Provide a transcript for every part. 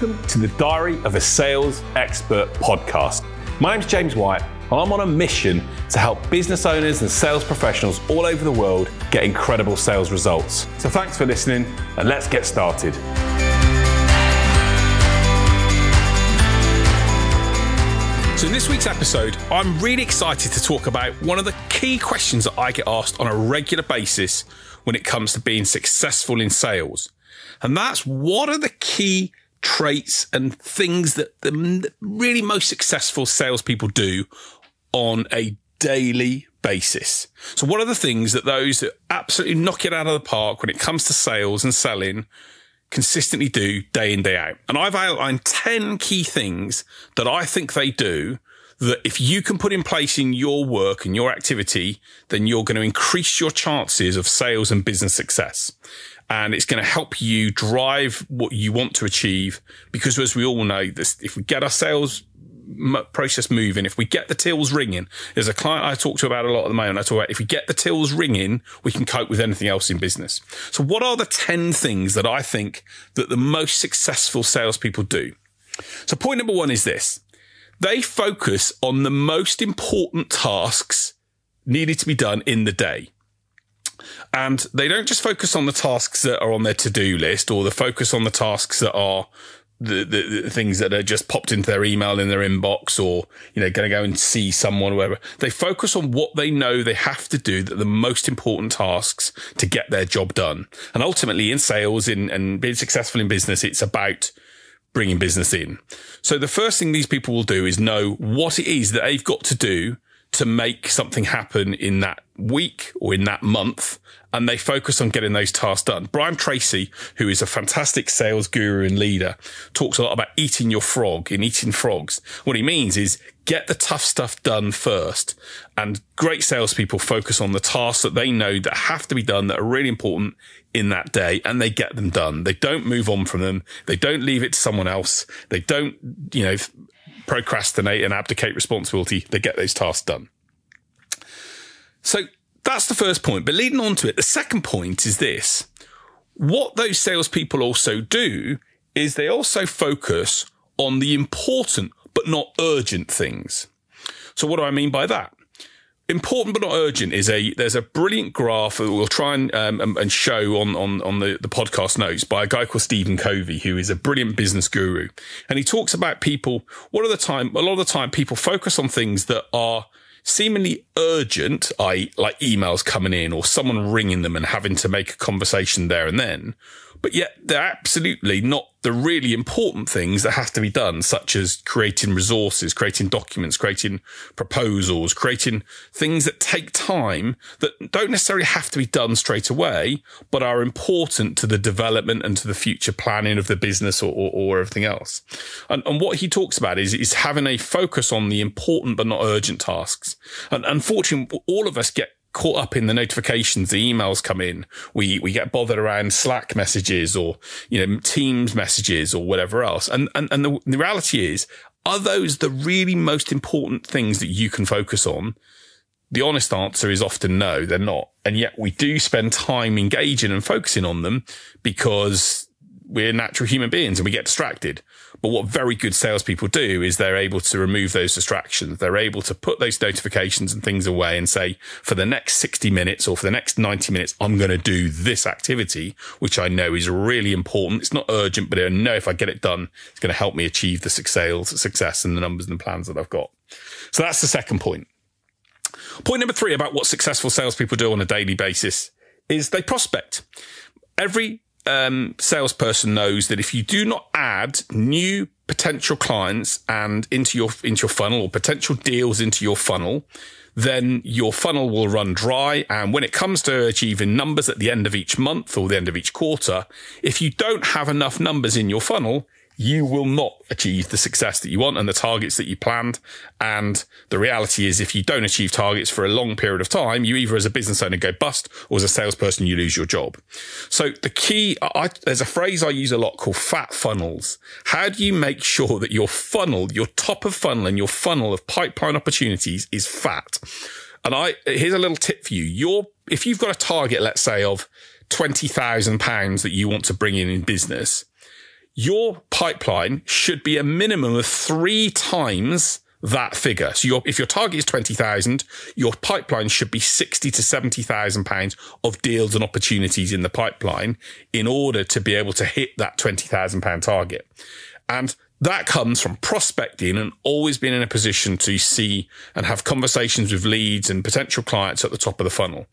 Welcome to the Diary of a Sales Expert podcast. My name's James White, and I'm on a mission to help business owners and sales professionals all over the world get incredible sales results. So thanks for listening, and let's get started. So, in this week's episode, I'm really excited to talk about one of the key questions that I get asked on a regular basis when it comes to being successful in sales. And that's what are the key traits and things that the really most successful salespeople do on a daily basis. So what are the things that those that absolutely knock it out of the park when it comes to sales and selling consistently do day in, day out. And I've outlined 10 key things that I think they do that if you can put in place in your work and your activity, then you're going to increase your chances of sales and business success. And it's going to help you drive what you want to achieve. Because as we all know, this, if we get our sales process moving, if we get the tills ringing, there's a client I talk to about a lot at the moment. I talk about if we get the tills ringing, we can cope with anything else in business. So what are the 10 things that I think that the most successful salespeople do? So point number one is this. They focus on the most important tasks needed to be done in the day. And they don't just focus on the tasks that are on their to-do list or the focus on the tasks that are the, the, the, things that are just popped into their email in their inbox or, you know, going to go and see someone or whatever. They focus on what they know they have to do that the most important tasks to get their job done. And ultimately in sales in, and being successful in business, it's about bringing business in. So the first thing these people will do is know what it is that they've got to do to make something happen in that week or in that month and they focus on getting those tasks done. Brian Tracy, who is a fantastic sales guru and leader, talks a lot about eating your frog in eating frogs. What he means is get the tough stuff done first. And great salespeople focus on the tasks that they know that have to be done that are really important in that day and they get them done. They don't move on from them. They don't leave it to someone else. They don't, you know, procrastinate and abdicate responsibility, they get those tasks done. So that's the first point. But leading on to it, the second point is this. What those salespeople also do is they also focus on the important but not urgent things. So what do I mean by that? Important but not urgent is a there's a brilliant graph that we'll try and um, and show on on on the, the podcast notes by a guy called Stephen Covey who is a brilliant business guru and he talks about people what are the time a lot of the time people focus on things that are seemingly urgent, i.e., like emails coming in or someone ringing them and having to make a conversation there and then. But yet they're absolutely not the really important things that have to be done, such as creating resources, creating documents, creating proposals, creating things that take time that don't necessarily have to be done straight away, but are important to the development and to the future planning of the business or, or, or everything else. And, and, what he talks about is, is having a focus on the important but not urgent tasks. And unfortunately, all of us get caught up in the notifications, the emails come in. We, we get bothered around Slack messages or, you know, Teams messages or whatever else. And, and, and the, the reality is, are those the really most important things that you can focus on? The honest answer is often no, they're not. And yet we do spend time engaging and focusing on them because we're natural human beings and we get distracted. But what very good salespeople do is they're able to remove those distractions. They're able to put those notifications and things away and say, for the next 60 minutes or for the next 90 minutes, I'm going to do this activity, which I know is really important. It's not urgent, but I know if I get it done, it's going to help me achieve the sales success and the numbers and the plans that I've got. So that's the second point. Point number three about what successful salespeople do on a daily basis is they prospect. Every um, salesperson knows that if you do not add new potential clients and into your into your funnel or potential deals into your funnel, then your funnel will run dry. And when it comes to achieving numbers at the end of each month or the end of each quarter, if you don't have enough numbers in your funnel, you will not achieve the success that you want and the targets that you planned. And the reality is if you don't achieve targets for a long period of time, you either as a business owner go bust or as a salesperson, you lose your job. So the key, I, there's a phrase I use a lot called fat funnels. How do you make sure that your funnel, your top of funnel and your funnel of pipeline opportunities is fat? And I, here's a little tip for you. Your, if you've got a target, let's say of £20,000 that you want to bring in in business, your pipeline should be a minimum of three times that figure. So your, if your target is 20,000, your pipeline should be 60 to 70,000 pounds of deals and opportunities in the pipeline in order to be able to hit that 20,000 pound target. And that comes from prospecting and always being in a position to see and have conversations with leads and potential clients at the top of the funnel.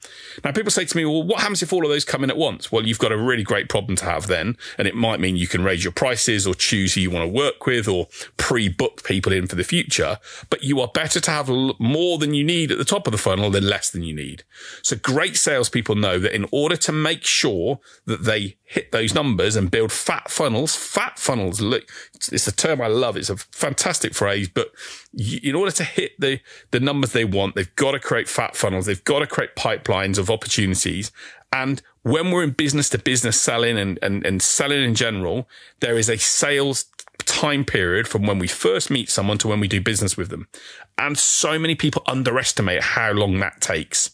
Now, people say to me, well, what happens if all of those come in at once? Well, you've got a really great problem to have then. And it might mean you can raise your prices or choose who you want to work with or pre-book people in for the future. But you are better to have more than you need at the top of the funnel than less than you need. So great salespeople know that in order to make sure that they hit those numbers and build fat funnels, fat funnels, look, it's a term I love. It's a fantastic phrase, but in order to hit the, the numbers they want, they've got to create fat funnels. They've got to create pipelines of opportunities. And when we're in business to business selling and, and, and selling in general, there is a sales time period from when we first meet someone to when we do business with them. And so many people underestimate how long that takes.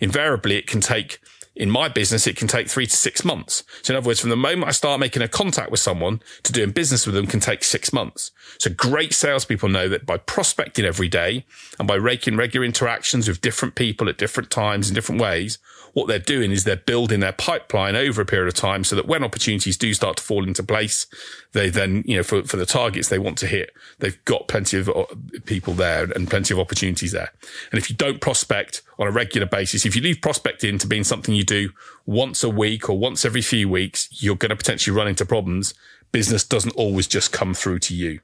Invariably, it can take in my business, it can take three to six months. So in other words, from the moment I start making a contact with someone to doing business with them can take six months. So great salespeople know that by prospecting every day and by making regular interactions with different people at different times in different ways, what they're doing is they're building their pipeline over a period of time so that when opportunities do start to fall into place, they then, you know, for, for the targets they want to hit, they've got plenty of uh, people there and plenty of opportunities there. And if you don't prospect on a regular basis, if you leave prospecting to being something you do once a week or once every few weeks, you're going to potentially run into problems. Business doesn't always just come through to you.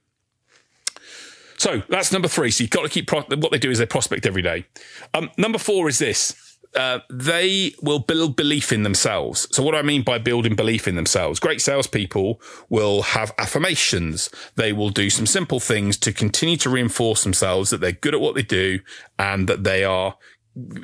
So that's number three. So you've got to keep pro- what they do is they prospect every day. Um, number four is this uh, they will build belief in themselves. So what I mean by building belief in themselves? Great salespeople will have affirmations. They will do some simple things to continue to reinforce themselves that they're good at what they do and that they are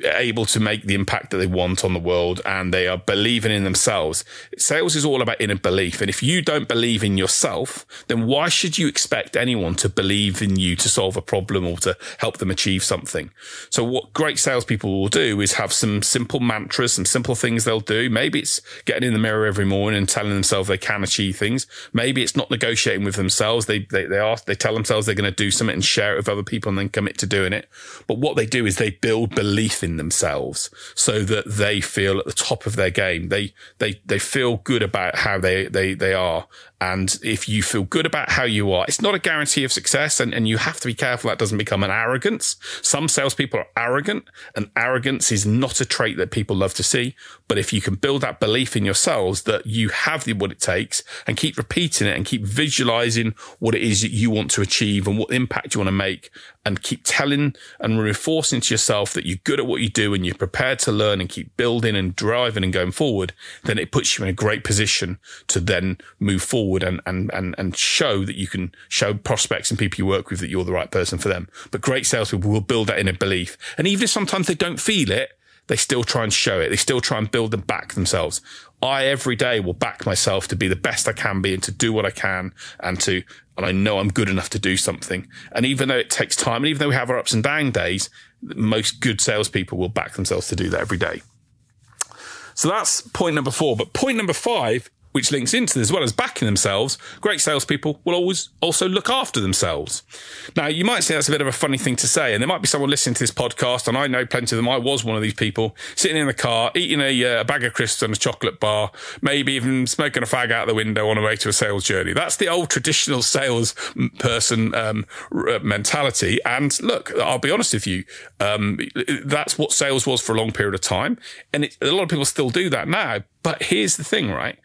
able to make the impact that they want on the world and they are believing in themselves. Sales is all about inner belief. And if you don't believe in yourself, then why should you expect anyone to believe in you to solve a problem or to help them achieve something? So what great salespeople will do is have some simple mantras, some simple things they'll do. Maybe it's getting in the mirror every morning and telling themselves they can achieve things. Maybe it's not negotiating with themselves. They, they, they ask, they tell themselves they're going to do something and share it with other people and then commit to doing it. But what they do is they build belief belief in themselves so that they feel at the top of their game. They, they, they feel good about how they, they, they are. And if you feel good about how you are, it's not a guarantee of success. And, and you have to be careful that doesn't become an arrogance. Some salespeople are arrogant and arrogance is not a trait that people love to see. But if you can build that belief in yourselves that you have the, what it takes and keep repeating it and keep visualizing what it is that you want to achieve and what impact you want to make and keep telling and reinforcing to yourself that you're good at what you do and you're prepared to learn and keep building and driving and going forward, then it puts you in a great position to then move forward and, and, and, and show that you can show prospects and people you work with that you're the right person for them. But great salespeople will build that in a belief. And even if sometimes they don't feel it, they still try and show it. They still try and build and back themselves. I every day will back myself to be the best I can be and to do what I can and to, and I know I'm good enough to do something. And even though it takes time and even though we have our ups and down days, most good salespeople will back themselves to do that every day. So that's point number four. But point number five which links into this, as well as backing themselves, great salespeople will always also look after themselves. Now, you might say that's a bit of a funny thing to say, and there might be someone listening to this podcast, and I know plenty of them. I was one of these people sitting in the car, eating a, uh, bag of crisps and a chocolate bar, maybe even smoking a fag out the window on the way to a sales journey. That's the old traditional sales person um, uh, mentality. And look, I'll be honest with you, um, that's what sales was for a long period of time, and it, a lot of people still do that now. But here's the thing, right?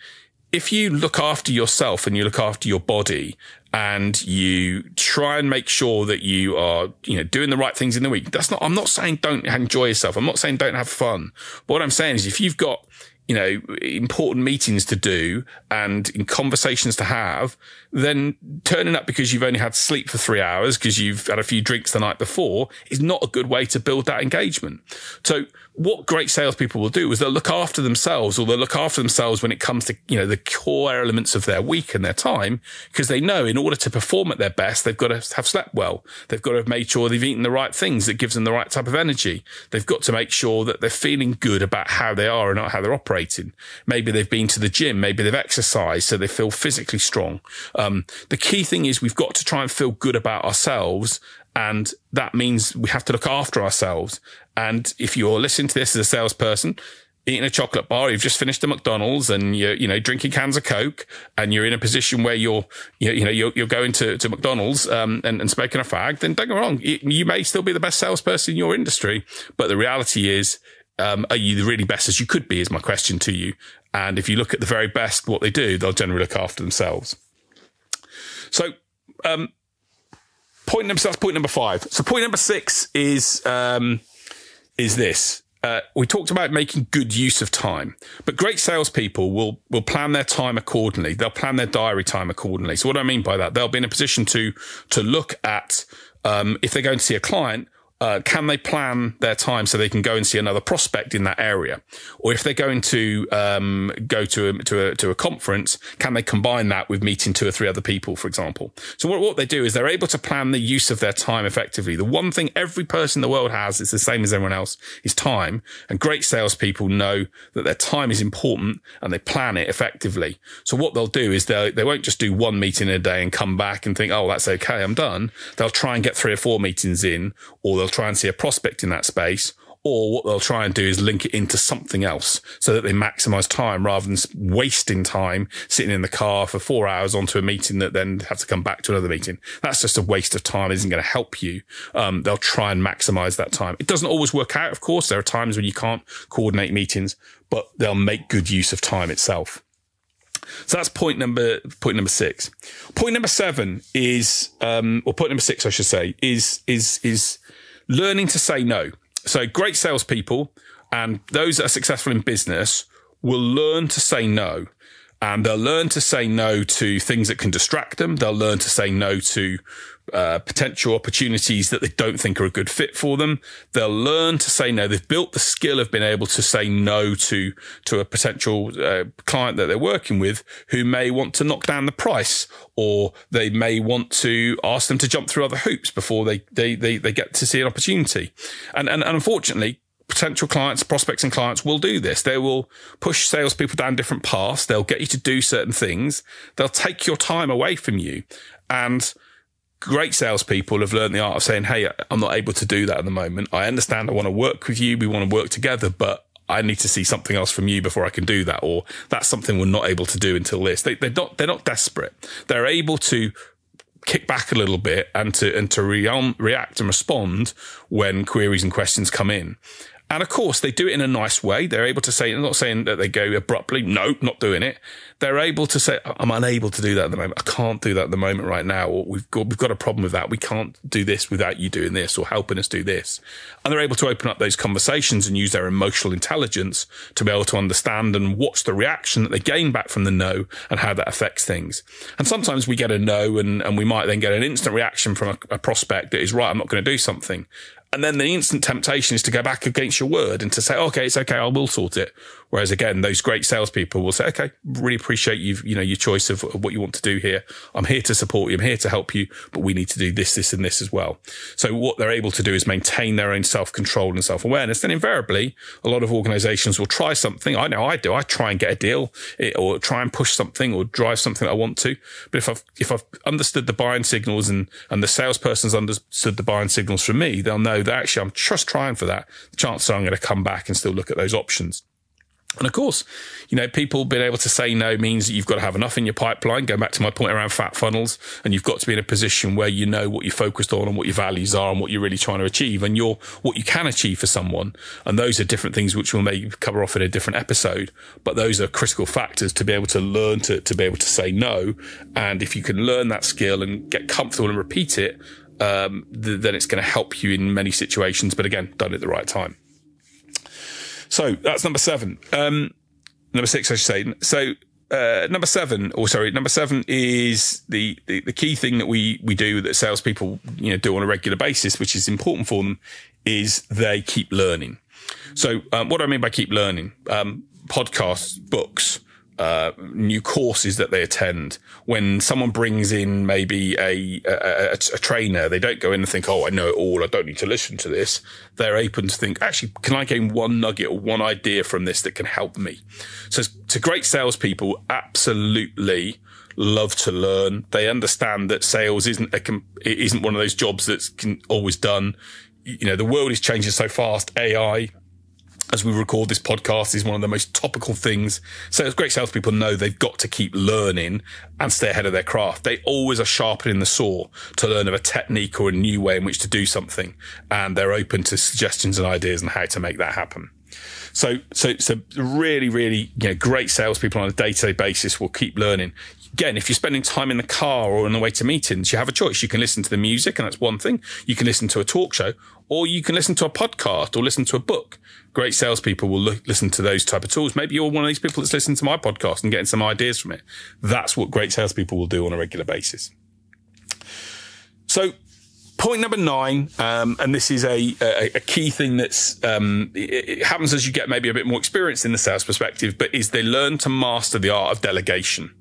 If you look after yourself and you look after your body and you try and make sure that you are, you know, doing the right things in the week, that's not, I'm not saying don't enjoy yourself. I'm not saying don't have fun. But what I'm saying is if you've got, you know, important meetings to do and conversations to have, then turning up because you've only had sleep for three hours because you've had a few drinks the night before is not a good way to build that engagement. So what great salespeople will do is they'll look after themselves or they'll look after themselves when it comes to, you know, the core elements of their week and their time because they know in order to perform at their best, they've got to have slept well. They've got to have made sure they've eaten the right things that gives them the right type of energy. They've got to make sure that they're feeling good about how they are and not how they're operating. Maybe they've been to the gym. Maybe they've exercised so they feel physically strong. Um, the key thing is we've got to try and feel good about ourselves. And that means we have to look after ourselves. And if you're listening to this as a salesperson, eating a chocolate bar, you've just finished a McDonald's and you're, you know, drinking cans of Coke and you're in a position where you're, you know, you're, you're going to, to McDonald's, um, and, and smoking a fag, then don't get wrong. You may still be the best salesperson in your industry, but the reality is, um, are you the really best as you could be is my question to you. And if you look at the very best, what they do, they'll generally look after themselves. So, um, point number, so that's point number five. So point number six is, um, is this uh, we talked about making good use of time, but great salespeople will will plan their time accordingly. They'll plan their diary time accordingly. So what do I mean by that? They'll be in a position to to look at um, if they're going to see a client, uh, can they plan their time so they can go and see another prospect in that area? Or if they're going to um, go to a, to a to a conference, can they combine that with meeting two or three other people, for example? So what, what they do is they're able to plan the use of their time effectively. The one thing every person in the world has is the same as everyone else is time. And great salespeople know that their time is important and they plan it effectively. So what they'll do is they they won't just do one meeting a day and come back and think, oh, that's okay, I'm done. They'll try and get three or four meetings in, or they'll try and see a prospect in that space, or what they'll try and do is link it into something else so that they maximize time rather than wasting time sitting in the car for four hours onto a meeting that then have to come back to another meeting. That's just a waste of time. It isn't going to help you. Um, they'll try and maximize that time. It doesn't always work out. Of course, there are times when you can't coordinate meetings, but they'll make good use of time itself. So that's point number point number six. Point number seven is, um, or point number six, I should say, is is is learning to say no. So great salespeople and those that are successful in business will learn to say no. And they'll learn to say no to things that can distract them. They'll learn to say no to uh, potential opportunities that they don't think are a good fit for them. They'll learn to say no. They've built the skill of being able to say no to to a potential uh, client that they're working with who may want to knock down the price, or they may want to ask them to jump through other hoops before they they they, they get to see an opportunity. And, and and unfortunately, potential clients, prospects and clients will do this. They will push salespeople down different paths. They'll get you to do certain things. They'll take your time away from you. And great salespeople have learned the art of saying, Hey, I'm not able to do that at the moment. I understand I want to work with you. We want to work together, but I need to see something else from you before I can do that. Or that's something we're not able to do until this. They, are not, they're not desperate. They're able to kick back a little bit and to, and to re- react and respond when queries and questions come in. And of course, they do it in a nice way. They're able to say, I'm not saying that they go abruptly, no, not doing it. They're able to say, I'm unable to do that at the moment. I can't do that at the moment right now. Or we've got, we've got a problem with that. We can't do this without you doing this or helping us do this. And they're able to open up those conversations and use their emotional intelligence to be able to understand and watch the reaction that they gain back from the no and how that affects things. And sometimes we get a no and, and we might then get an instant reaction from a, a prospect that is right. I'm not going to do something. And then the instant temptation is to go back against your word and to say, okay, it's okay. I will sort it. Whereas again, those great salespeople will say, okay, really appreciate you, you know, your choice of, what you want to do here. I'm here to support you. I'm here to help you, but we need to do this, this and this as well. So what they're able to do is maintain their own self control and self awareness. Then invariably, a lot of organizations will try something. I know I do. I try and get a deal eh, or try and push something or drive something that I want to. But if I've, if I've understood the buying signals and, and the salesperson's understood the buying signals from me, they'll know that actually I'm just trying for that. The chances are I'm going to come back and still look at those options. And of course, you know, people being able to say no means that you've got to have enough in your pipeline. Going back to my point around fat funnels, and you've got to be in a position where you know what you're focused on and what your values are and what you're really trying to achieve and you're what you can achieve for someone. And those are different things which we'll maybe cover off in a different episode. But those are critical factors to be able to learn to, to be able to say no. And if you can learn that skill and get comfortable and repeat it, um, th- then it's going to help you in many situations. But again, done at the right time. So that's number seven. Um, number six, I should say. So, uh, number seven, or sorry, number seven is the, the, the, key thing that we, we do that salespeople, you know, do on a regular basis, which is important for them is they keep learning. So, um, what do I mean by keep learning? Um, podcasts, books, uh, new courses that they attend. When someone brings in maybe a, a, a, a, trainer, they don't go in and think, "Oh, I know it all. I don't need to listen to this." They're open to think, "Actually, can I gain one nugget or one idea from this that can help me?" So, to great salespeople, absolutely love to learn. They understand that sales isn't a, isn't one of those jobs that's always done. You know, the world is changing so fast. AI, as we record this podcast is one of the most topical things. So as great salespeople know they've got to keep learning and stay ahead of their craft. They always are sharpening the saw to learn of a technique or a new way in which to do something. And they're open to suggestions and ideas on how to make that happen. So, so, so really, really, you know, great salespeople on a day to day basis will keep learning again, if you're spending time in the car or on the way to meetings, you have a choice. You can listen to the music, and that's one thing. You can listen to a talk show, or you can listen to a podcast or listen to a book great salespeople will look, listen to those type of tools. Maybe you're one of these people that's listening to my podcast and getting some ideas from it. That's what great salespeople will do on a regular basis. So point number nine, um, and this is a, a, a key thing that's um, it, it, happens as you get maybe a bit more experience in the sales perspective, but is they learn to master the art of delegation.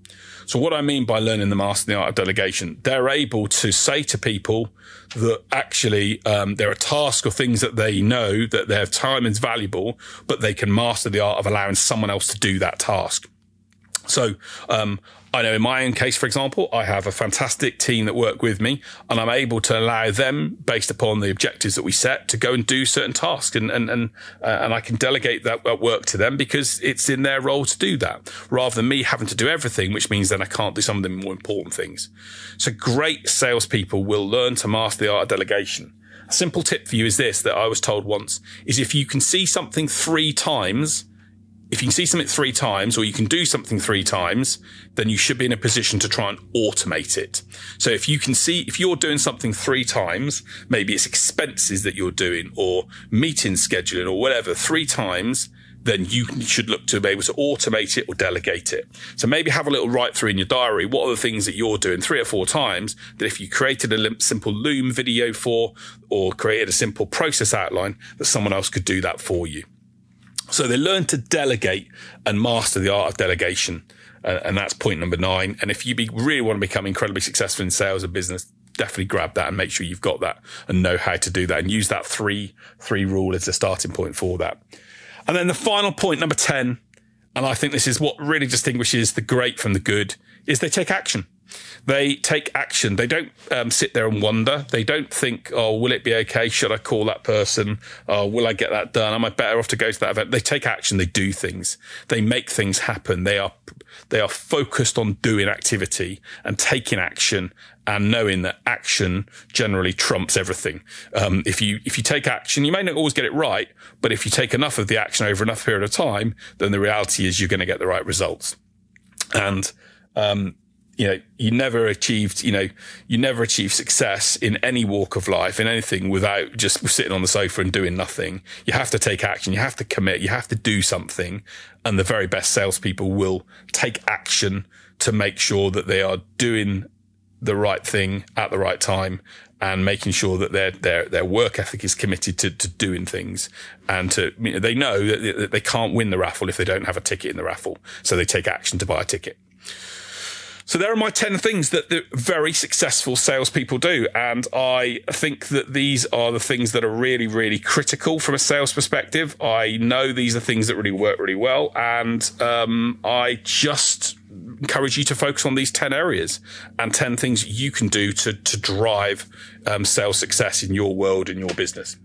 So what I mean by learning the master the art of delegation, they're able to say to people that actually um, there are tasks or things that they know that their time is valuable, but they can master the art of allowing someone else to do that task. So um, I know in my own case, for example, I have a fantastic team that work with me and I'm able to allow them based upon the objectives that we set to go and do certain tasks and, and, and, uh, and I can delegate that work to them because it's in their role to do that rather than me having to do everything, which means then I can't do some of the more important things. So great salespeople will learn to master the art of delegation. A simple tip for you is this that I was told once is if you can see something three times, if you can see something three times or you can do something three times, then you should be in a position to try and automate it. So if you can see, if you're doing something three times, maybe it's expenses that you're doing or meeting scheduling or whatever three times, then you should look to be able to automate it or delegate it. So maybe have a little write through in your diary. What are the things that you're doing three or four times that if you created a simple Loom video for or created a simple process outline that someone else could do that for you? So they learn to delegate and master the art of delegation. Uh, and that's point number nine. And if you be, really want to become incredibly successful in sales and business, definitely grab that and make sure you've got that and know how to do that and use that three, three rule as a starting point for that. And then the final point, number 10, and I think this is what really distinguishes the great from the good, is they take action. They take action. They don't um, sit there and wonder. They don't think, oh, will it be okay? Should I call that person? Oh, will I get that done? Am I better off to go to that event? They take action. They do things. They make things happen. They are, they are focused on doing activity and taking action and knowing that action generally trumps everything. Um, if you, if you take action, you may not always get it right, but if you take enough of the action over enough period of time, then the reality is you're going to get the right results. And, um, you know, you never achieved, you know, you never achieve success in any walk of life, in anything without just sitting on the sofa and doing nothing. You have to take action. You have to commit. You have to do something. And the very best salespeople will take action to make sure that they are doing the right thing at the right time and making sure that their their their work ethic is committed to to doing things and to you know, they know that they can't win the raffle if they don't have a ticket in the raffle so they take action to buy a ticket so there are my 10 things that the very successful salespeople do. And I think that these are the things that are really, really critical from a sales perspective. I know these are things that really work really well. And um, I just encourage you to focus on these 10 areas and 10 things you can do to, to drive um, sales success in your world and your business.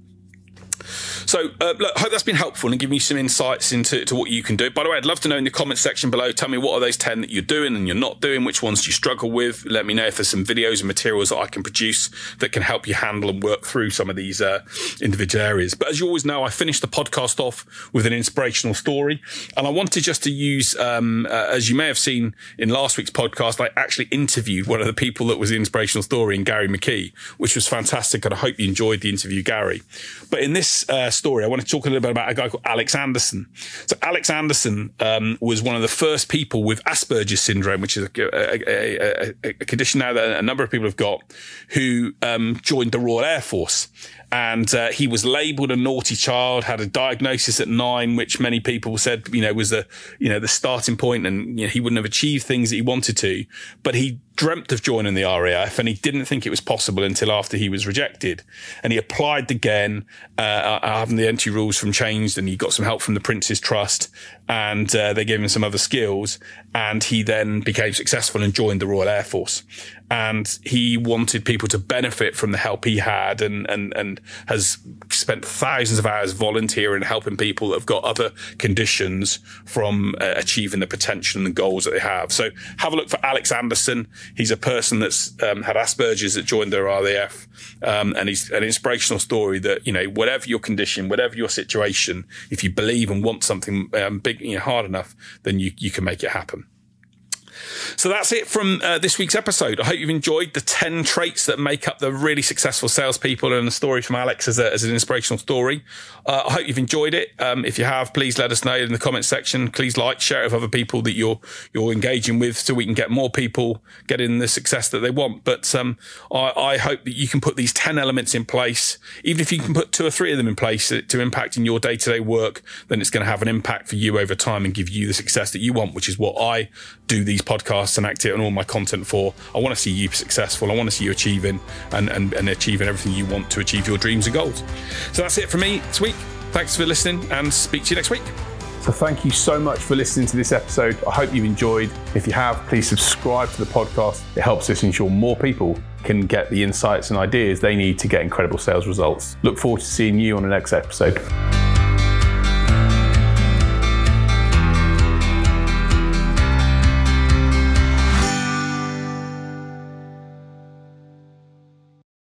So, uh, look, hope that's been helpful and given you some insights into to what you can do. By the way, I'd love to know in the comments section below. Tell me what are those 10 that you're doing and you're not doing, which ones do you struggle with. Let me know if there's some videos and materials that I can produce that can help you handle and work through some of these uh, individual areas. But as you always know, I finished the podcast off with an inspirational story. And I wanted just to use, um, uh, as you may have seen in last week's podcast, I actually interviewed one of the people that was the inspirational story in Gary McKee, which was fantastic. And I hope you enjoyed the interview, Gary. But in this uh, story, I want to talk a little bit about a guy called Alex Anderson. So Alex Anderson um, was one of the first people with Asperger's syndrome, which is a, a, a, a condition now that a number of people have got, who um, joined the Royal Air Force. And uh, he was labelled a naughty child, had a diagnosis at nine, which many people said, you know, was the, you know, the starting point, and you know, he wouldn't have achieved things that he wanted to. But he dreamt of joining the RAF and he didn't think it was possible until after he was rejected. And he applied again, uh, having the entry rules from changed and he got some help from the Prince's Trust and uh, they gave him some other skills. And he then became successful and joined the Royal Air Force. And he wanted people to benefit from the help he had and, and, and has spent thousands of hours volunteering and helping people that have got other conditions from uh, achieving the potential and the goals that they have. So have a look for Alex Anderson. He's a person that's um, had Asperger's that joined the RAF, um, and he's an inspirational story that you know whatever your condition, whatever your situation, if you believe and want something um, big, you know, hard enough, then you you can make it happen. So that's it from uh, this week's episode. I hope you've enjoyed the 10 traits that make up the really successful salespeople and the story from Alex as, a, as an inspirational story. Uh, I hope you've enjoyed it. Um, if you have, please let us know in the comments section. Please like, share it with other people that you're, you're engaging with so we can get more people getting the success that they want. But, um, I, I hope that you can put these 10 elements in place. Even if you can put two or three of them in place to impact in your day to day work, then it's going to have an impact for you over time and give you the success that you want, which is what I do these podcasts and act it and all my content for. I want to see you successful. I want to see you achieving and, and, and achieving everything you want to achieve your dreams and goals. So that's it for me this week. Thanks for listening and speak to you next week. So thank you so much for listening to this episode. I hope you've enjoyed. If you have, please subscribe to the podcast. It helps us ensure more people can get the insights and ideas they need to get incredible sales results. Look forward to seeing you on the next episode.